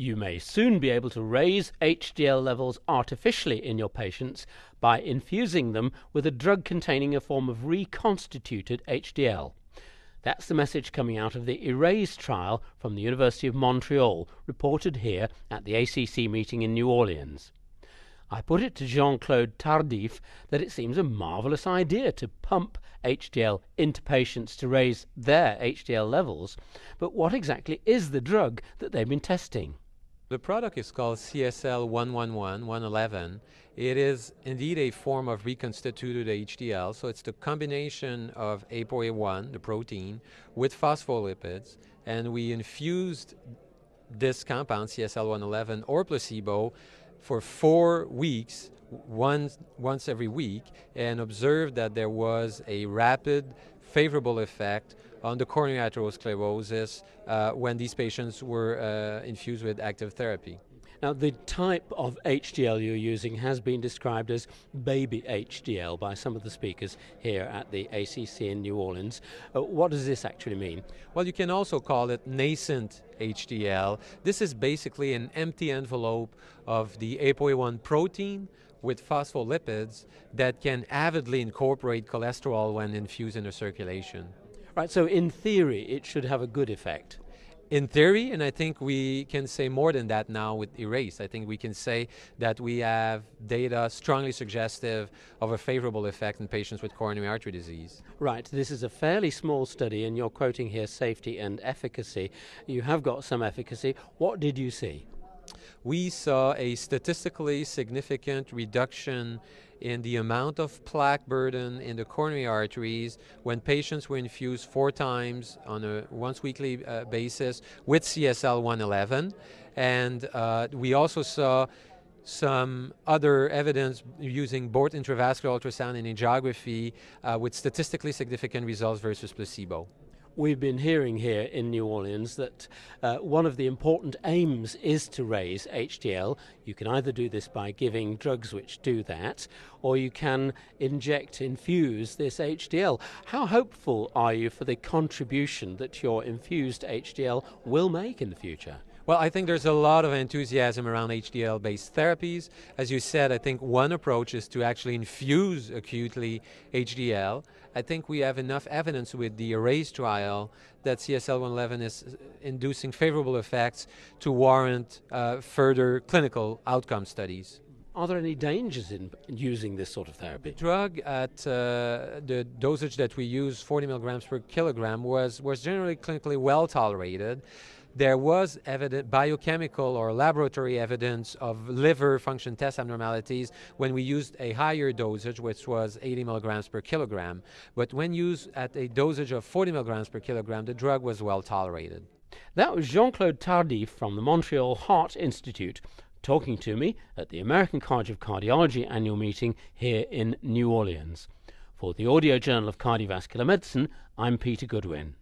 You may soon be able to raise HDL levels artificially in your patients by infusing them with a drug containing a form of reconstituted HDL. That's the message coming out of the ERASE trial from the University of Montreal, reported here at the ACC meeting in New Orleans. I put it to Jean Claude Tardif that it seems a marvelous idea to pump HDL into patients to raise their HDL levels, but what exactly is the drug that they've been testing? The product is called CSL 111, 111. It is indeed a form of reconstituted HDL, so it's the combination of ApoA1, the protein, with phospholipids, and we infused this compound, CSL 111, or placebo, for four weeks, once, once every week, and observed that there was a rapid favorable effect on the coronary atherosclerosis uh, when these patients were uh, infused with active therapy. Now, the type of HDL you're using has been described as baby HDL by some of the speakers here at the ACC in New Orleans. Uh, what does this actually mean? Well, you can also call it nascent HDL. This is basically an empty envelope of the ApoA1 protein with phospholipids that can avidly incorporate cholesterol when infused in the circulation. Right, so in theory, it should have a good effect. In theory, and I think we can say more than that now with ERASE. I think we can say that we have data strongly suggestive of a favorable effect in patients with coronary artery disease. Right, this is a fairly small study, and you're quoting here safety and efficacy. You have got some efficacy. What did you see? We saw a statistically significant reduction in the amount of plaque burden in the coronary arteries when patients were infused four times on a once weekly uh, basis with CSL 111. And uh, we also saw some other evidence using both intravascular ultrasound and angiography uh, with statistically significant results versus placebo we've been hearing here in New Orleans that uh, one of the important aims is to raise HDL. You can either do this by giving drugs which do that, or you can inject, infuse this HDL. How hopeful are you for the contribution that your infused HDL will make in the future? Well, I think there's a lot of enthusiasm around HDL based therapies. As you said, I think one approach is to actually infuse acutely HDL. I think we have enough evidence with the ERASE trial that CSL 111 is inducing favorable effects to warrant uh, further clinical outcome studies. Are there any dangers in using this sort of therapy? The drug at uh, the dosage that we use, 40 milligrams per kilogram, was, was generally clinically well tolerated there was evident biochemical or laboratory evidence of liver function test abnormalities when we used a higher dosage, which was 80 milligrams per kilogram. But when used at a dosage of 40 milligrams per kilogram, the drug was well tolerated. That was Jean Claude Tardif from the Montreal Heart Institute talking to me at the American College of Cardiology annual meeting here in New Orleans. For the Audio Journal of Cardiovascular Medicine, I'm Peter Goodwin.